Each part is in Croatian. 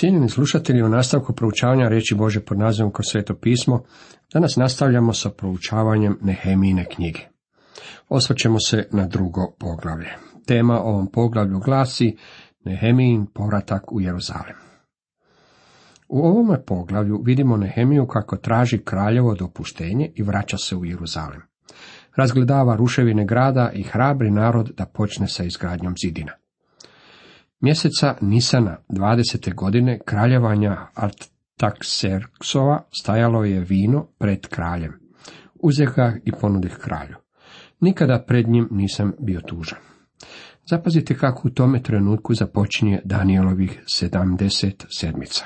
Cijenjeni slušatelji, u nastavku proučavanja reći Bože pod nazivom kroz sveto pismo, danas nastavljamo sa proučavanjem Nehemine knjige. Osvrćemo se na drugo poglavlje. Tema ovom poglavlju glasi Nehemijin povratak u Jeruzalem. U ovome poglavlju vidimo Nehemiju kako traži kraljevo dopuštenje i vraća se u Jeruzalem. Razgledava ruševine grada i hrabri narod da počne sa izgradnjom zidina. Mjeseca Nisana 20. godine kraljevanja Artaxerxova stajalo je vino pred kraljem. Uze ga i ponudih kralju. Nikada pred njim nisam bio tužan. Zapazite kako u tome trenutku započinje Danielovih 70 sedmica.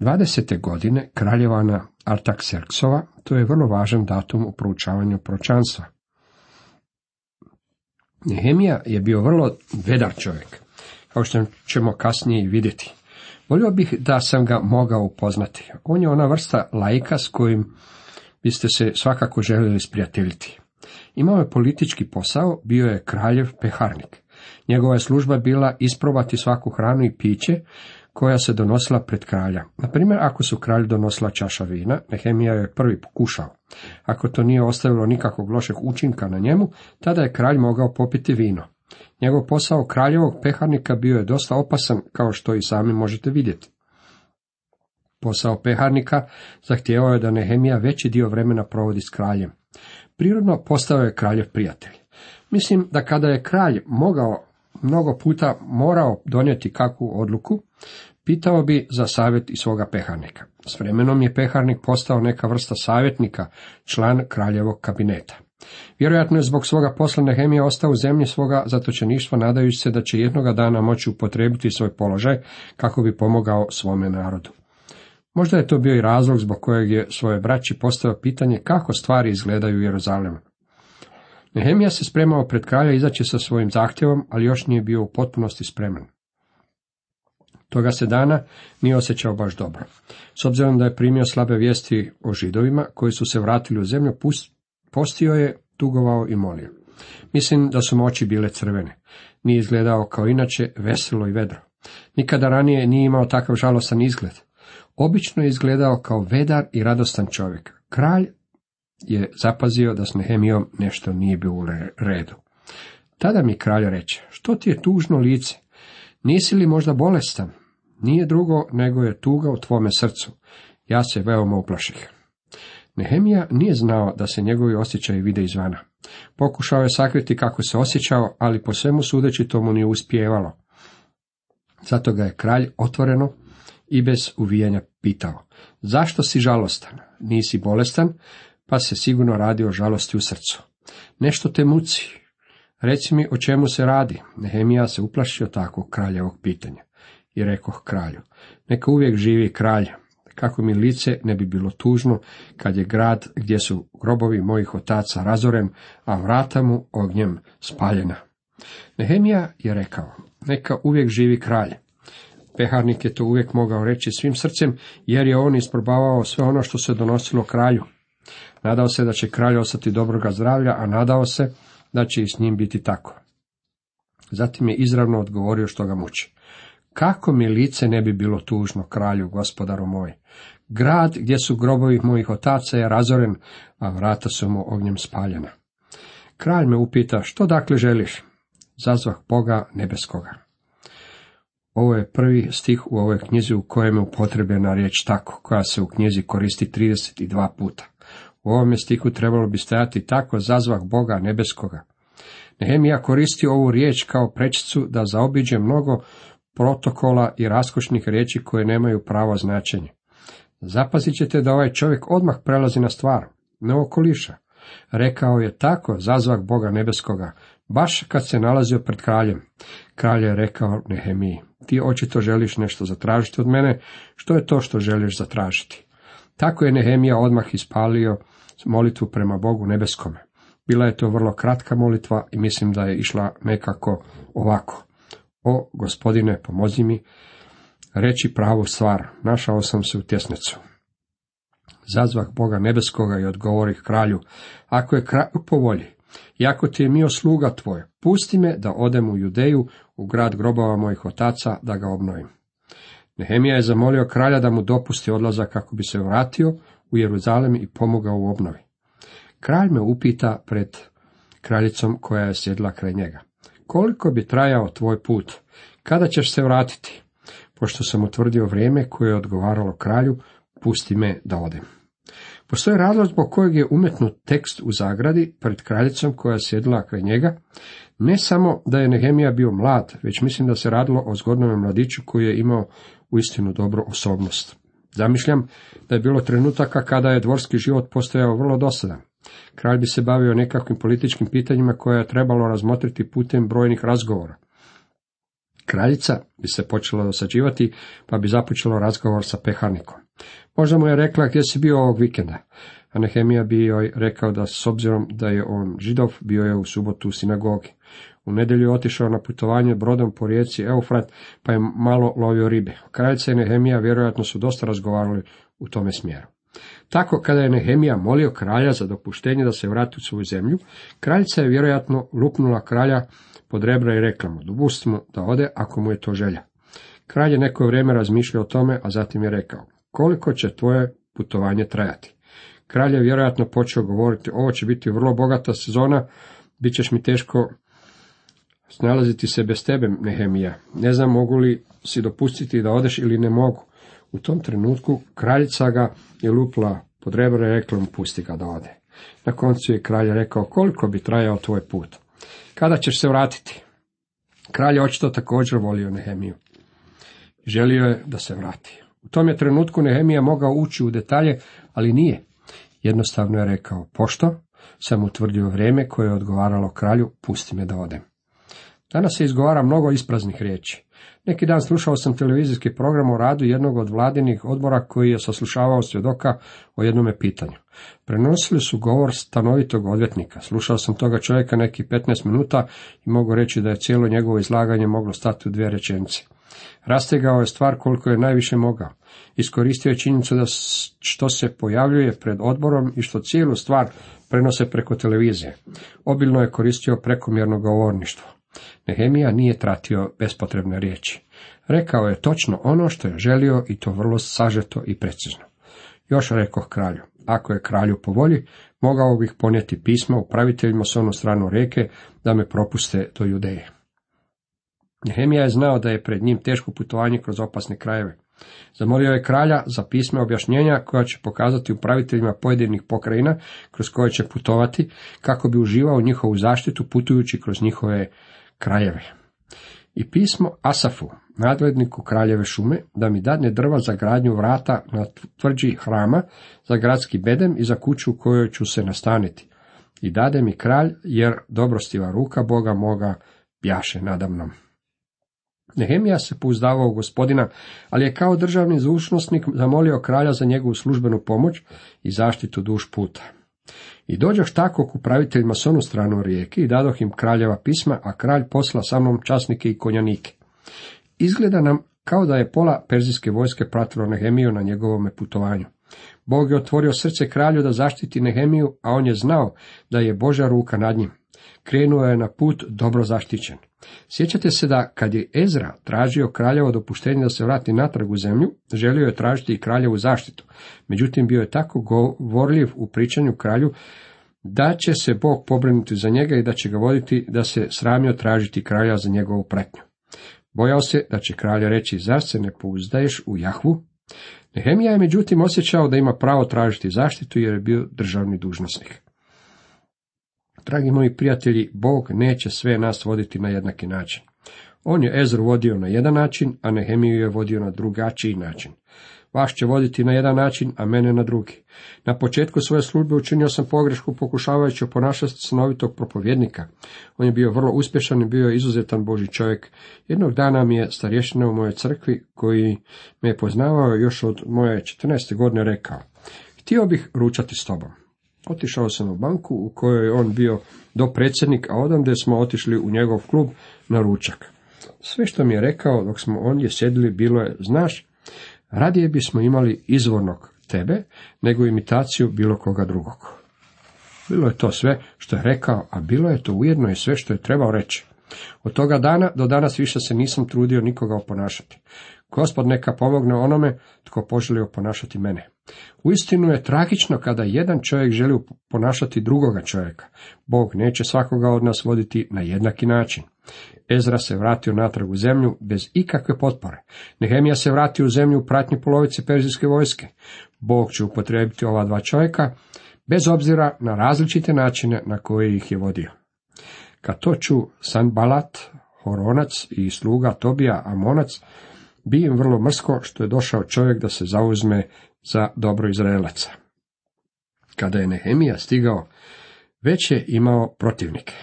20. godine kraljevana Artaxerxova, to je vrlo važan datum u proučavanju pročanstva. Nehemija je bio vrlo vedar čovjek, kao što ćemo kasnije vidjeti. Volio bih da sam ga mogao upoznati. On je ona vrsta lajka s kojim biste se svakako željeli sprijateljiti. Imao je politički posao, bio je kraljev peharnik. Njegova je služba bila isprobati svaku hranu i piće koja se donosila pred kralja. Na primjer, ako su kralju donosila čaša vina, Nehemija je prvi pokušao. Ako to nije ostavilo nikakvog lošeg učinka na njemu, tada je kralj mogao popiti vino. Njegov posao kraljevog peharnika bio je dosta opasan, kao što i sami možete vidjeti. Posao peharnika zahtijevao je da Nehemija veći dio vremena provodi s kraljem. Prirodno postao je kraljev prijatelj. Mislim da kada je kralj mogao mnogo puta morao donijeti kakvu odluku, pitao bi za savjet i svoga peharnika. S vremenom je peharnik postao neka vrsta savjetnika, član kraljevog kabineta. Vjerojatno je zbog svoga posla Nehemija ostao u zemlji svoga zatočeništva nadajući se da će jednoga dana moći upotrebiti svoj položaj kako bi pomogao svome narodu. Možda je to bio i razlog zbog kojeg je svoje braći postavio pitanje kako stvari izgledaju u Jeruzalemu. Nehemija se spremao pred kralja izaći sa svojim zahtjevom, ali još nije bio u potpunosti spreman. Toga se dana nije osjećao baš dobro. S obzirom da je primio slabe vijesti o židovima koji su se vratili u zemlju, postio je, tugovao i molio. Mislim da su mu oči bile crvene. Nije izgledao kao inače veselo i vedro. Nikada ranije nije imao takav žalostan izgled. Obično je izgledao kao vedar i radostan čovjek. Kralj je zapazio da s Nehemijom nešto nije bilo u redu. Tada mi kralj reče, što ti je tužno lice? Nisi li možda bolestan? Nije drugo nego je tuga u tvome srcu. Ja se veoma uplaših. Nehemija nije znao da se njegovi osjećaji vide izvana. Pokušao je sakriti kako se osjećao, ali po svemu sudeći to mu nije uspijevalo. Zato ga je kralj otvoreno i bez uvijanja pitao. Zašto si žalostan? Nisi bolestan, pa se sigurno radi o žalosti u srcu. Nešto te muci. Reci mi o čemu se radi. Nehemija se uplašio takvog kraljevog pitanja. I rekoh kralju, neka uvijek živi kralj, kako mi lice ne bi bilo tužno, kad je grad gdje su grobovi mojih otaca razoren, a vrata mu ognjem spaljena. Nehemija je rekao, neka uvijek živi kralj. Peharnik je to uvijek mogao reći svim srcem, jer je on isprobavao sve ono što se donosilo kralju. Nadao se da će kralj ostati dobroga zdravlja, a nadao se da će i s njim biti tako. Zatim je izravno odgovorio što ga muči. Kako mi lice ne bi bilo tužno, kralju, gospodaru moj? Grad gdje su grobovi mojih otaca je razoren, a vrata su mu ognjem spaljena. Kralj me upita, što dakle želiš? Zazvah Boga nebeskoga. Ovo je prvi stih u ovoj knjizi u kojem je upotrebljena riječ tako, koja se u knjizi koristi 32 puta. U ovome stihu trebalo bi stajati tako zazvah Boga nebeskoga. Nehemija koristi ovu riječ kao prečicu da zaobiđe mnogo protokola i raskošnih riječi koje nemaju pravo značenje. Zapazit ćete da ovaj čovjek odmah prelazi na stvar, ne okoliša. Rekao je tako zazvah Boga nebeskoga, baš kad se nalazio pred kraljem. Kralj je rekao Nehemiji, ti očito želiš nešto zatražiti od mene, što je to što želiš zatražiti? Tako je Nehemija odmah ispalio molitvu prema Bogu nebeskome. Bila je to vrlo kratka molitva i mislim da je išla nekako ovako. O, gospodine, pomozi mi reći pravu stvar, našao sam se u tjesnicu. Zazvah Boga nebeskoga i odgovorih kralju, ako je kralju po volji, Jako ti je mio sluga tvoj, pusti me da odem u Judeju, u grad grobova mojih otaca, da ga obnovim. Nehemija je zamolio kralja da mu dopusti odlazak kako bi se vratio u Jeruzalem i pomogao u obnovi. Kralj me upita pred kraljicom koja je sjedla kraj njega. Koliko bi trajao tvoj put? Kada ćeš se vratiti? Pošto sam utvrdio vrijeme koje je odgovaralo kralju, pusti me da odem. Postoji razlog zbog kojeg je umetnut tekst u zagradi pred kraljicom koja je sjedila kraj njega, ne samo da je Nehemija bio mlad, već mislim da se radilo o zgodnom mladiću koji je imao uistinu dobru osobnost. Zamišljam da je bilo trenutaka kada je dvorski život postojao vrlo dosadan. Kralj bi se bavio nekakvim političkim pitanjima koje je trebalo razmotriti putem brojnih razgovora. Kraljica bi se počela dosađivati, pa bi započelo razgovor sa peharnikom. Možda mu je rekla gdje si bio ovog vikenda, a Nehemija bi joj rekao da s obzirom da je on židov, bio je u subotu u sinagogi. U nedjelju je otišao na putovanje brodom po rijeci Eufrat, pa je malo lovio ribe. Kraljica i Nehemija vjerojatno su dosta razgovarali u tome smjeru. Tako kada je Nehemija molio kralja za dopuštenje da se vrati u svoju zemlju, kraljica je vjerojatno lupnula kralja pod rebra i rekla mu, dopusti da ode ako mu je to želja. Kralj je neko vrijeme razmišljao o tome, a zatim je rekao, koliko će tvoje putovanje trajati? Kralj je vjerojatno počeo govoriti, ovo će biti vrlo bogata sezona, bit ćeš mi teško snalaziti se bez tebe, Nehemija. Ne znam mogu li si dopustiti da odeš ili ne mogu. U tom trenutku kraljica ga je lupla pod rebra i rekla mu pusti ga da ode. Na koncu je kralj rekao koliko bi trajao tvoj put. Kada ćeš se vratiti? Kralj je očito također volio Nehemiju. Želio je da se vrati. U tom je trenutku Nehemija mogao ući u detalje, ali nije. Jednostavno je rekao, pošto sam utvrdio vrijeme koje je odgovaralo kralju, pusti me da odem. Danas se izgovara mnogo ispraznih riječi. Neki dan slušao sam televizijski program o radu jednog od vladinih odbora koji je saslušavao svjedoka o jednome pitanju. Prenosili su govor stanovitog odvjetnika. Slušao sam toga čovjeka neki 15 minuta i mogu reći da je cijelo njegovo izlaganje moglo stati u dvije rečenice. Rastegao je stvar koliko je najviše mogao. Iskoristio je činjenicu da što se pojavljuje pred odborom i što cijelu stvar prenose preko televizije. Obilno je koristio prekomjerno govorništvo. Nehemija nije tratio bespotrebne riječi. Rekao je točno ono što je želio i to vrlo sažeto i precizno. Još rekoh kralju, ako je kralju po volji, mogao bih ponijeti pismo upraviteljima s onu stranu reke da me propuste do Judeje. Nehemija je znao da je pred njim teško putovanje kroz opasne krajeve. Zamolio je kralja za pisme objašnjenja koja će pokazati upraviteljima pojedinih pokrajina kroz koje će putovati, kako bi uživao njihovu zaštitu putujući kroz njihove krajeve. I pismo Asafu, nadgledniku kraljeve šume, da mi dadne drva za gradnju vrata na tvrđi hrama, za gradski bedem i za kuću u kojoj ću se nastaniti. I dade mi kralj, jer dobrostiva ruka Boga moga bjaše nadamnom. Nehemija se pouzdavao gospodina, ali je kao državni zvučnosnik zamolio kralja za njegovu službenu pomoć i zaštitu duš puta. I dođoh tako k upraviteljima s onu stranu rijeke i dadoh im kraljeva pisma, a kralj posla sa mnom časnike i konjanike. Izgleda nam kao da je pola perzijske vojske pratilo Nehemiju na njegovome putovanju. Bog je otvorio srce kralju da zaštiti Nehemiju, a on je znao da je Božja ruka nad njim. Krenuo je na put dobro zaštićen. Sjećate se da kad je Ezra tražio kraljevo dopuštenje da se vrati natrag u zemlju, želio je tražiti i kraljevu zaštitu. Međutim, bio je tako govorljiv u pričanju kralju da će se Bog pobrinuti za njega i da će ga voditi da se sramio tražiti kralja za njegovu pretnju. Bojao se da će kralja reći, zar se ne pouzdaješ u Jahvu? Nehemija je međutim osjećao da ima pravo tražiti zaštitu jer je bio državni dužnosnik. Dragi moji prijatelji, Bog neće sve nas voditi na jednaki način. On je Ezru vodio na jedan način, a Nehemiju je vodio na drugačiji način. Vaš će voditi na jedan način, a mene na drugi. Na početku svoje službe učinio sam pogrešku pokušavajući ponašati stanovitog propovjednika. On je bio vrlo uspješan i bio izuzetan Boži čovjek. Jednog dana mi je starješina u mojoj crkvi, koji me je poznavao još od moje 14. godine, rekao, htio bih ručati s tobom. Otišao sam u banku u kojoj je on bio do predsjednik, a odande smo otišli u njegov klub na ručak. Sve što mi je rekao dok smo ondje sjedili bilo je, znaš, radije bismo imali izvornog tebe, nego imitaciju bilo koga drugog. Bilo je to sve što je rekao, a bilo je to ujedno i sve što je trebao reći. Od toga dana do danas više se nisam trudio nikoga oponašati. Gospod neka pomogne onome tko poželio ponašati mene. Uistinu je tragično kada jedan čovjek želi ponašati drugoga čovjeka. Bog neće svakoga od nas voditi na jednaki način. Ezra se vratio natrag u zemlju bez ikakve potpore. Nehemija se vratio u zemlju u pratnji polovice perzijske vojske. Bog će upotrijebiti ova dva čovjeka, bez obzira na različite načine na koje ih je vodio. Kad to ču Sanbalat, Horonac i sluga Tobija Amonac, bi im vrlo mrsko što je došao čovjek da se zauzme za dobro Izraelaca. Kada je Nehemija stigao, već je imao protivnike.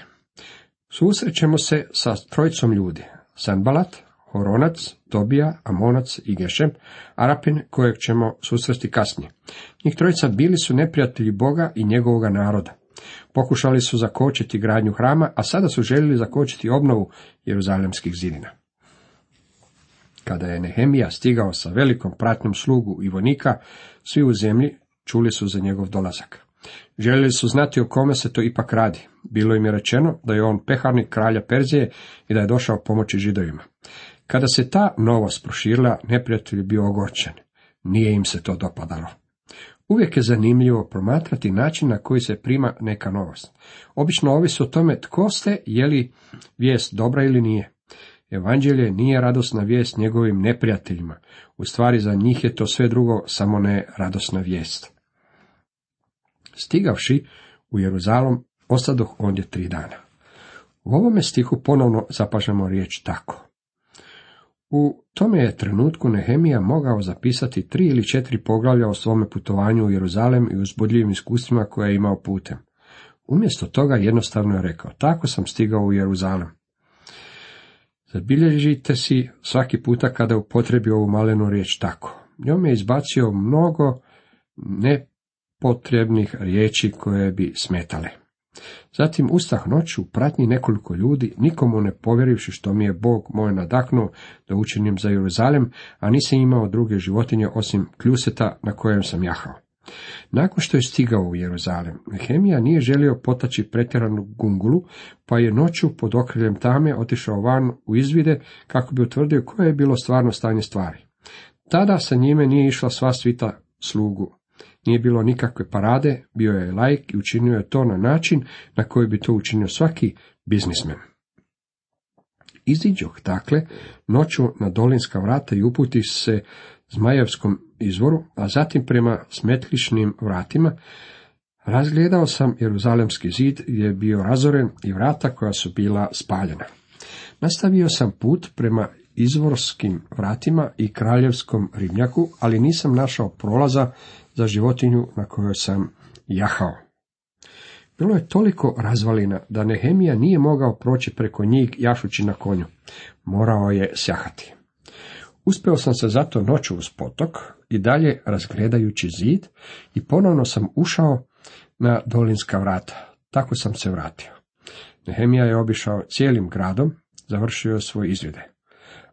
Susrećemo se sa trojicom ljudi, Sanbalat, Horonac, Tobija, Amonac i Gešem, Arapin kojeg ćemo susresti kasnije. Njih trojica bili su neprijatelji Boga i njegovoga naroda. Pokušali su zakočiti gradnju hrama, a sada su željeli zakočiti obnovu jeruzalemskih zidina. Kada je Nehemija stigao sa velikom pratnjom slugu i vojnika, svi u zemlji čuli su za njegov dolazak. Željeli su znati o kome se to ipak radi. Bilo im je rečeno da je on peharnik kralja Perzije i da je došao pomoći židovima. Kada se ta novost proširila, neprijatelj je bio ogorčen. Nije im se to dopadalo. Uvijek je zanimljivo promatrati način na koji se prima neka novost. Obično ovisi o tome tko ste, je li vijest dobra ili nije. Evanđelje nije radosna vijest njegovim neprijateljima. U stvari za njih je to sve drugo, samo ne radosna vijest. Stigavši u Jeruzalom, ostadoh ondje tri dana. U ovome stihu ponovno zapažemo riječ tako. U tome je trenutku Nehemija mogao zapisati tri ili četiri poglavlja o svome putovanju u Jeruzalem i uzbudljivim iskustvima koje je imao putem. Umjesto toga jednostavno je rekao, tako sam stigao u Jeruzalem. Zabilježite si svaki puta kada upotrebi ovu malenu riječ tako. Njome je izbacio mnogo nepotrebnih riječi koje bi smetale. Zatim ustah noću pratnji nekoliko ljudi, nikomu ne povjerivši što mi je Bog moj nadahnuo da učinim za Jeruzalem, a nisam imao druge životinje osim kljuseta na kojem sam jahao. Nakon što je stigao u Jeruzalem, Nehemija nije želio potaći pretjeranu gungulu, pa je noću pod okriljem tame otišao van u izvide kako bi utvrdio koje je bilo stvarno stanje stvari. Tada sa njime nije išla sva svita slugu. Nije bilo nikakve parade, bio je lajk i učinio je to na način na koji bi to učinio svaki biznismen. Iziđoh, dakle, noću na dolinska vrata i uputi se Zmajevskom izvoru, a zatim prema smetlišnim vratima, razgledao sam Jeruzalemski zid gdje je bio razoren i vrata koja su bila spaljena. Nastavio sam put prema izvorskim vratima i kraljevskom ribnjaku, ali nisam našao prolaza za životinju na kojoj sam jahao. Bilo je toliko razvalina da Nehemija nije mogao proći preko njih jašući na konju. Morao je sjahati. Uspeo sam se zato noću uz potok i dalje razgledajući zid i ponovno sam ušao na dolinska vrata. Tako sam se vratio. Nehemija je obišao cijelim gradom, završio svoj izvide.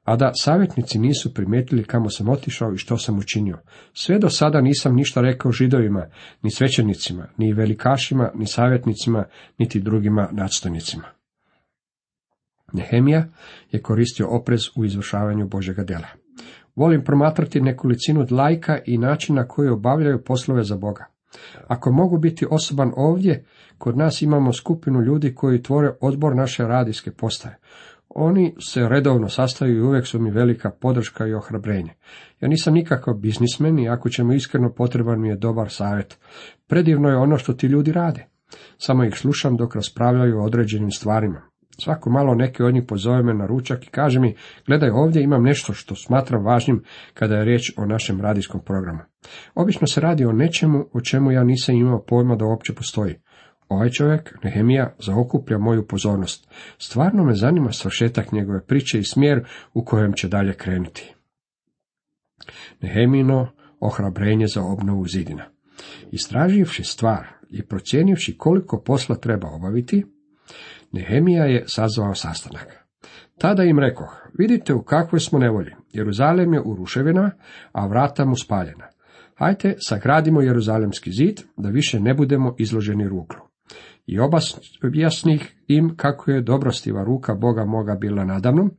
A da savjetnici nisu primijetili kamo sam otišao i što sam učinio. Sve do sada nisam ništa rekao židovima, ni svećenicima, ni velikašima, ni savjetnicima, niti drugima nadstojnicima. Nehemija je koristio oprez u izvršavanju Božega dela. Volim promatrati nekolicinu lajka i način na koji obavljaju poslove za Boga. Ako mogu biti osoban ovdje, kod nas imamo skupinu ljudi koji tvore odbor naše radijske postaje. Oni se redovno sastaju i uvijek su mi velika podrška i ohrabrenje. Ja nisam nikakav biznismen i ako ćemo iskreno potreban mi je dobar savjet. Predivno je ono što ti ljudi rade. Samo ih slušam dok raspravljaju o određenim stvarima. Svako malo neki od njih pozove me na ručak i kaže mi, gledaj ovdje imam nešto što smatram važnim kada je riječ o našem radijskom programu. Obično se radi o nečemu o čemu ja nisam imao pojma da uopće postoji. Ovaj čovjek, Nehemija, zaokuplja moju pozornost. Stvarno me zanima svršetak njegove priče i smjer u kojem će dalje krenuti. Nehemino ohrabrenje za obnovu zidina. Istraživši stvar i procijenivši koliko posla treba obaviti, Nehemija je sazvao sastanak. Tada im rekao, vidite u kakvoj smo nevolji. Jeruzalem je uruševina, a vrata mu spaljena. Hajte, sagradimo Jeruzalemski zid, da više ne budemo izloženi ruglu. I objasnih im kako je dobrostiva ruka Boga moga bila nadamnom,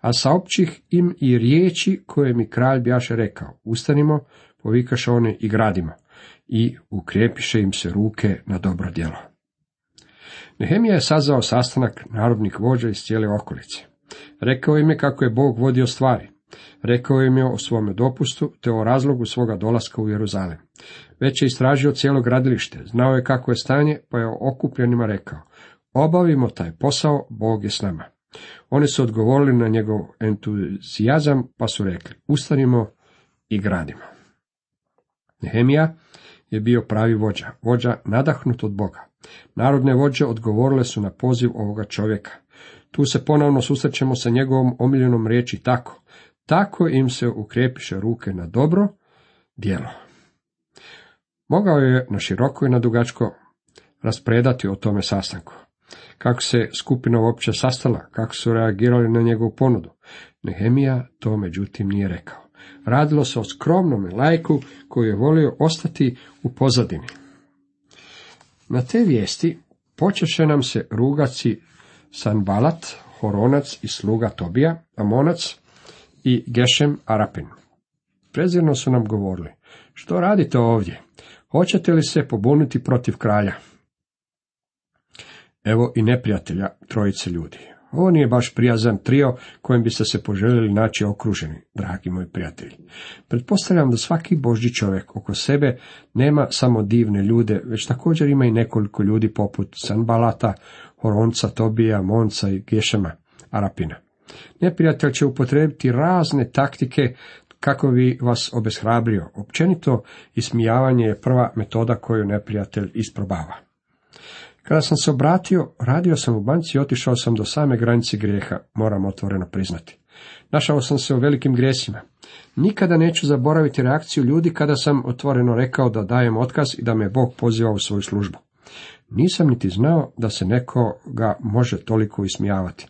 a saopćih im i riječi koje mi kralj bjaše rekao, ustanimo, povikaše one i gradimo, i ukrepiše im se ruke na dobro djelo. Nehemija je sazvao sastanak narodnih vođa iz cijele okolice. Rekao im je kako je Bog vodio stvari. Rekao im je o svome dopustu te o razlogu svoga dolaska u Jeruzalem. Već je istražio cijelo gradilište, znao je kako je stanje, pa je okupljenima rekao, obavimo taj posao, Bog je s nama. Oni su odgovorili na njegov entuzijazam, pa su rekli, ustanimo i gradimo. Nehemija je bio pravi vođa, vođa nadahnut od Boga. Narodne vođe odgovorile su na poziv ovoga čovjeka. Tu se ponovno susrećemo sa njegovom omiljenom riječi tako. Tako im se ukrepiše ruke na dobro djelo. Mogao je na široko i na dugačko raspredati o tome sastanku. Kako se skupina uopće sastala, kako su reagirali na njegovu ponudu. Nehemija to međutim nije rekao. Radilo se o skromnom lajku koji je volio ostati u pozadini. Na te vijesti počeše nam se rugaci Sanbalat, Horonac i sluga Tobija, Amonac i Gešem Arapin. Prezirno su nam govorili, što radite ovdje? Hoćete li se pobuniti protiv kralja? Evo i neprijatelja trojice ljudi. Ovo nije baš prijazan trio kojem biste se poželjeli naći okruženi, dragi moji prijatelji. Pretpostavljam da svaki božji čovjek oko sebe nema samo divne ljude, već također ima i nekoliko ljudi poput Sanbalata, Horonca, Tobija, Monca i Gešema, Arapina. Neprijatelj će upotrebiti razne taktike kako bi vas obeshrabrio. Općenito ismijavanje je prva metoda koju neprijatelj isprobava. Kada sam se obratio, radio sam u banci i otišao sam do same granice grijeha, moram otvoreno priznati. Našao sam se u velikim grijesima. Nikada neću zaboraviti reakciju ljudi kada sam otvoreno rekao da dajem otkaz i da me Bog poziva u svoju službu. Nisam niti znao da se nekoga može toliko ismijavati.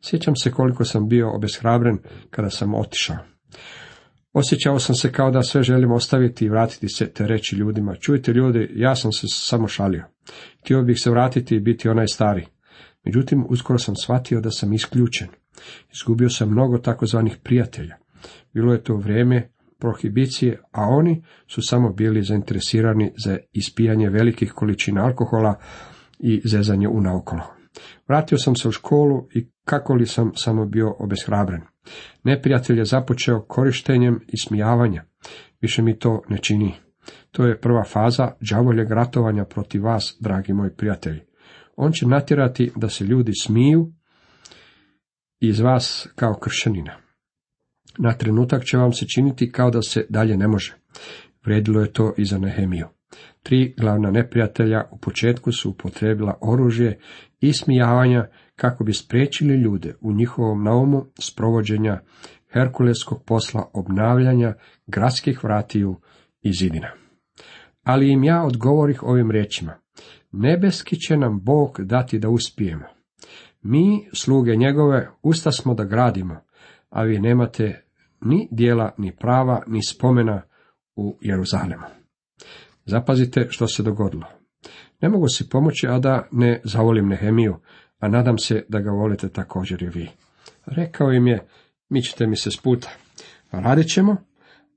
Sjećam se koliko sam bio obeshrabren kada sam otišao. Osjećao sam se kao da sve želim ostaviti i vratiti se te reći ljudima. Čujte ljudi, ja sam se samo šalio. Htio bih se vratiti i biti onaj stari. Međutim, uskoro sam shvatio da sam isključen. Izgubio sam mnogo takozvanih prijatelja. Bilo je to vrijeme prohibicije, a oni su samo bili zainteresirani za ispijanje velikih količina alkohola i zezanje u naokolo. Vratio sam se u školu i kako li sam samo bio obeshrabren. Neprijatelj je započeo korištenjem i smijavanja. Više mi to ne čini. To je prva faza đavoljeg ratovanja protiv vas, dragi moji prijatelji. On će natjerati da se ljudi smiju iz vas kao kršćanina. Na trenutak će vam se činiti kao da se dalje ne može. Vredilo je to i za Nehemiju. Tri glavna neprijatelja u početku su upotrebila oružje i smijavanja kako bi spriječili ljude u njihovom naumu sprovođenja herkuleskog posla obnavljanja gradskih vratiju i zidina. Ali im ja odgovorih ovim riječima. Nebeski će nam Bog dati da uspijemo. Mi, sluge njegove, usta smo da gradimo, a vi nemate ni dijela, ni prava, ni spomena u Jeruzalemu. Zapazite što se dogodilo. Ne mogu si pomoći, a da ne zavolim Nehemiju, a nadam se da ga volite također i vi. Rekao im je, mi ćete mi se sputa. Radit ćemo,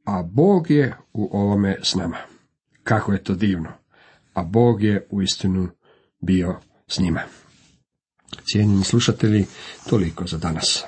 a Bog je u ovome s nama. Kako je to divno. A Bog je u istinu bio s njima. Cijenjeni slušatelji, toliko za danas.